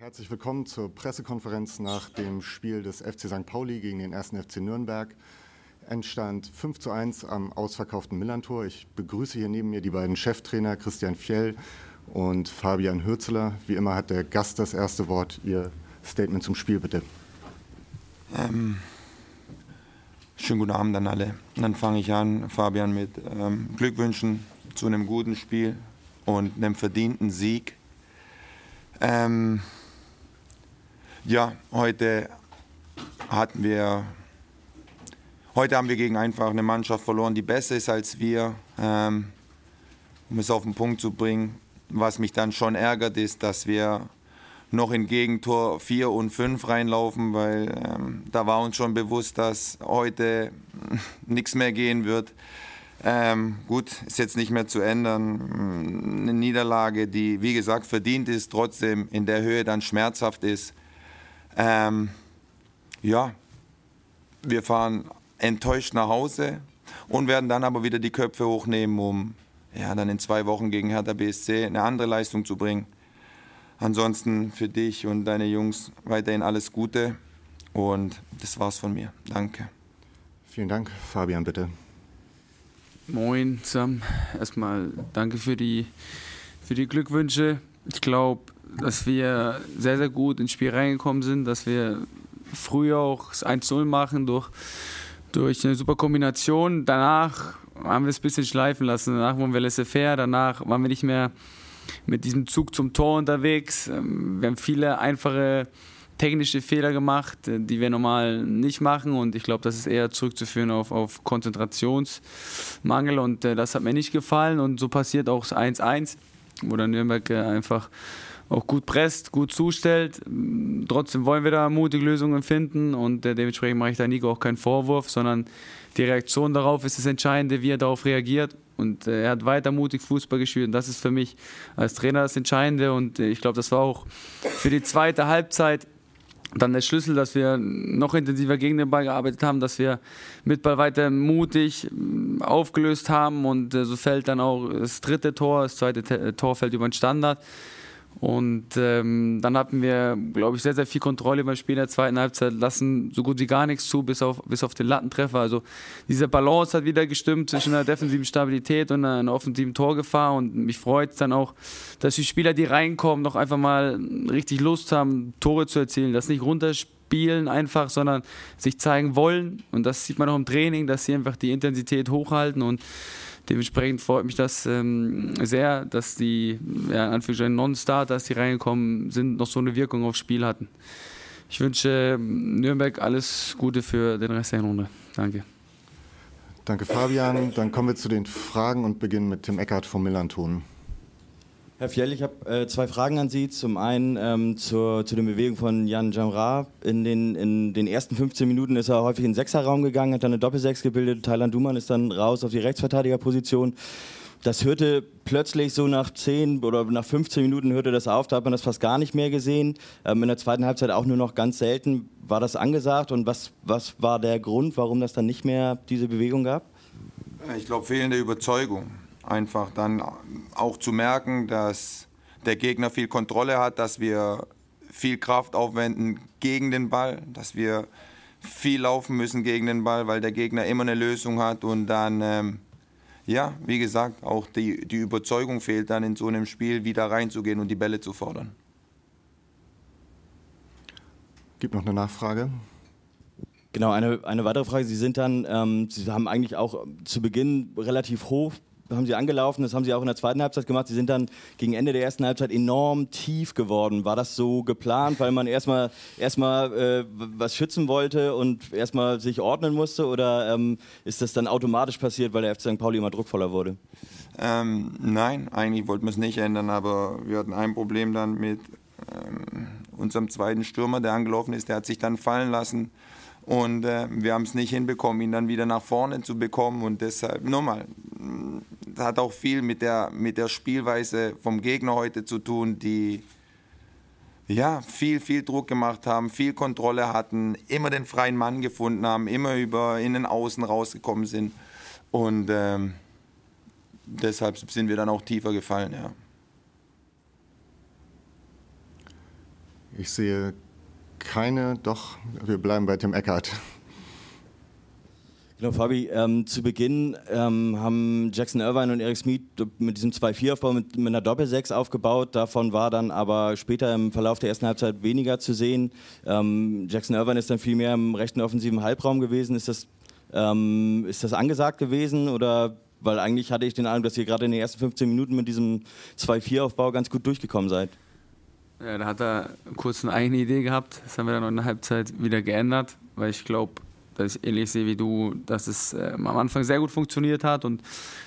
Herzlich willkommen zur Pressekonferenz nach dem Spiel des FC St. Pauli gegen den 1. FC Nürnberg. Endstand 5 zu 1 am ausverkauften Millantor. Ich begrüße hier neben mir die beiden Cheftrainer Christian Fjell und Fabian Hürzeler. Wie immer hat der Gast das erste Wort. Ihr Statement zum Spiel bitte. Ähm, schönen guten Abend an alle. Dann fange ich an, Fabian, mit ähm, Glückwünschen zu einem guten Spiel und einem verdienten Sieg. Ähm, ja, heute hatten wir, heute haben wir gegen einfach eine Mannschaft verloren, die besser ist als wir. Ähm, um es auf den Punkt zu bringen, was mich dann schon ärgert, ist, dass wir noch in Gegentor 4 und 5 reinlaufen, weil ähm, da war uns schon bewusst, dass heute nichts mehr gehen wird. Ähm, gut, ist jetzt nicht mehr zu ändern. Eine Niederlage, die, wie gesagt, verdient ist, trotzdem in der Höhe dann schmerzhaft ist. Ähm, ja, wir fahren enttäuscht nach Hause und werden dann aber wieder die Köpfe hochnehmen, um ja, dann in zwei Wochen gegen Hertha BSC eine andere Leistung zu bringen. Ansonsten für dich und deine Jungs weiterhin alles Gute und das war's von mir. Danke. Vielen Dank. Fabian, bitte. Moin zusammen. Erstmal danke für die, für die Glückwünsche. Ich glaube, dass wir sehr, sehr gut ins Spiel reingekommen sind, dass wir früher auch das 1-0 machen durch, durch eine super Kombination. Danach haben wir es ein bisschen schleifen lassen. Danach waren wir laissez-faire, danach waren wir nicht mehr mit diesem Zug zum Tor unterwegs. Ähm, wir haben viele einfache technische Fehler gemacht, äh, die wir normal nicht machen. Und ich glaube, das ist eher zurückzuführen auf, auf Konzentrationsmangel. Und äh, das hat mir nicht gefallen. Und so passiert auch das 1-1, wo dann Nürnberg äh, einfach auch gut presst, gut zustellt. Trotzdem wollen wir da mutige Lösungen finden und äh, dementsprechend mache ich da Nico auch keinen Vorwurf, sondern die Reaktion darauf ist das Entscheidende, wie er darauf reagiert. Und äh, er hat weiter mutig Fußball gespielt und das ist für mich als Trainer das Entscheidende. Und ich glaube, das war auch für die zweite Halbzeit dann der Schlüssel, dass wir noch intensiver gegen den Ball gearbeitet haben, dass wir mit Ball weiter mutig aufgelöst haben und so fällt dann auch das dritte Tor, das zweite Tor fällt über den Standard. Und ähm, dann hatten wir, glaube ich, sehr, sehr viel Kontrolle beim Spiel in der zweiten Halbzeit, lassen so gut wie gar nichts zu, bis auf, bis auf den Lattentreffer. Also diese Balance hat wieder gestimmt zwischen einer defensiven Stabilität und einer, offensiven Torgefahr. Und mich freut es dann auch, dass die Spieler, die reinkommen, noch einfach mal richtig Lust haben, Tore zu erzielen, das nicht runterspielen einfach, sondern sich zeigen wollen. Und das sieht man auch im Training, dass sie einfach die Intensität hochhalten und Dementsprechend freut mich das ähm, sehr, dass die ja, Anführungsstrichen Non-Starters, die reingekommen sind, noch so eine Wirkung aufs Spiel hatten. Ich wünsche ähm, Nürnberg alles Gute für den Rest der Runde. Danke. Danke, Fabian. Dann kommen wir zu den Fragen und beginnen mit Tim Eckert vom Millanton. Herr Fjell, ich habe äh, zwei Fragen an Sie. Zum einen ähm, zur, zu den Bewegungen von Jan Jamra. In den, in den ersten 15 Minuten ist er häufig in den Sechserraum gegangen, hat dann eine Doppelsechs gebildet. Thailand Duman ist dann raus auf die Rechtsverteidigerposition. Das hörte plötzlich so nach 10 oder nach 15 Minuten hörte das auf, da hat man das fast gar nicht mehr gesehen. Ähm, in der zweiten Halbzeit auch nur noch ganz selten. War das angesagt und was, was war der Grund, warum das dann nicht mehr diese Bewegung gab? Ich glaube, fehlende Überzeugung einfach dann auch zu merken, dass der Gegner viel Kontrolle hat, dass wir viel Kraft aufwenden gegen den Ball, dass wir viel laufen müssen gegen den Ball, weil der Gegner immer eine Lösung hat und dann, ähm, ja, wie gesagt, auch die, die Überzeugung fehlt dann in so einem Spiel wieder reinzugehen und die Bälle zu fordern. Gibt noch eine Nachfrage? Genau, eine, eine weitere Frage. Sie sind dann, ähm, Sie haben eigentlich auch zu Beginn relativ hoch haben sie angelaufen, das haben sie auch in der zweiten Halbzeit gemacht. Sie sind dann gegen Ende der ersten Halbzeit enorm tief geworden. War das so geplant, weil man erstmal erstmal äh, was schützen wollte und erstmal sich ordnen musste? Oder ähm, ist das dann automatisch passiert, weil der FC St. Pauli immer druckvoller wurde? Ähm, nein, eigentlich wollten wir es nicht ändern, aber wir hatten ein Problem dann mit ähm, unserem zweiten Stürmer, der angelaufen ist. Der hat sich dann fallen lassen. Und äh, wir haben es nicht hinbekommen, ihn dann wieder nach vorne zu bekommen. Und deshalb, nochmal, hat auch viel mit der, mit der Spielweise vom Gegner heute zu tun, die ja, viel, viel Druck gemacht haben, viel Kontrolle hatten, immer den freien Mann gefunden haben, immer über innen außen rausgekommen sind. Und ähm, deshalb sind wir dann auch tiefer gefallen, ja. Ich sehe keine, doch, wir bleiben bei Tim Eckert. Genau, Fabi, ähm, zu Beginn ähm, haben Jackson Irvine und Eric Smith mit diesem 2-4-Aufbau mit, mit, einer Doppel-6 aufgebaut. Davon war dann aber später im Verlauf der ersten Halbzeit weniger zu sehen. Ähm, Jackson Irvine ist dann viel mehr im rechten offensiven Halbraum gewesen. Ist das, ähm, ist das angesagt gewesen oder weil eigentlich hatte ich den Eindruck, dass ihr gerade in den ersten 15 Minuten mit diesem 2-4-Aufbau ganz gut durchgekommen seid. Ja, da hat er kurz eine eigene Idee gehabt. Das haben wir dann in der Halbzeit wieder geändert, weil ich glaube, dass ich ähnlich sehe wie du, dass es äh, am Anfang sehr gut funktioniert hat und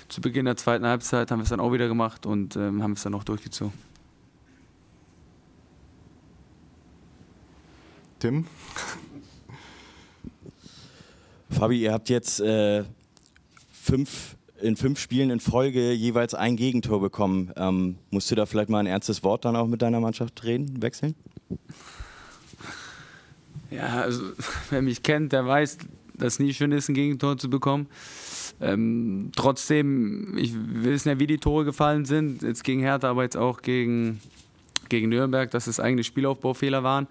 zu Beginn der zweiten Halbzeit haben wir es dann auch wieder gemacht und ähm, haben es dann auch durchgezogen. Tim? Fabi, ihr habt jetzt äh, fünf, in fünf Spielen in Folge jeweils ein Gegentor bekommen. Ähm, musst du da vielleicht mal ein ernstes Wort dann auch mit deiner Mannschaft reden, wechseln? Ja, also wer mich kennt, der weiß, dass es nie schön ist, ein Gegentor zu bekommen. Ähm, trotzdem, ich, wir wissen ja, wie die Tore gefallen sind. Jetzt gegen Hertha, aber jetzt auch gegen, gegen Nürnberg, dass es eigene Spielaufbaufehler waren.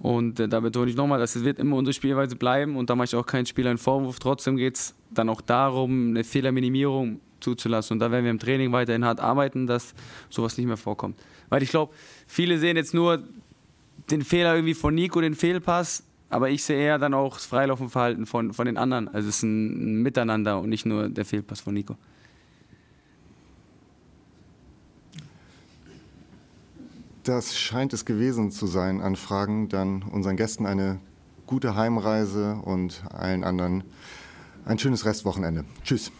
Und äh, da betone ich nochmal, dass es wird immer unsere Spielweise bleiben und da mache ich auch keinen Spieler einen Vorwurf. Trotzdem geht es dann auch darum, eine Fehlerminimierung zuzulassen. Und da werden wir im Training weiterhin hart arbeiten, dass sowas nicht mehr vorkommt. Weil ich glaube, viele sehen jetzt nur den Fehler irgendwie von Nico, den Fehlpass, aber ich sehe eher dann auch das Freilaufenverhalten von, von den anderen. Also es ist ein, ein Miteinander und nicht nur der Fehlpass von Nico. Das scheint es gewesen zu sein an Fragen. Dann unseren Gästen eine gute Heimreise und allen anderen ein schönes Restwochenende. Tschüss.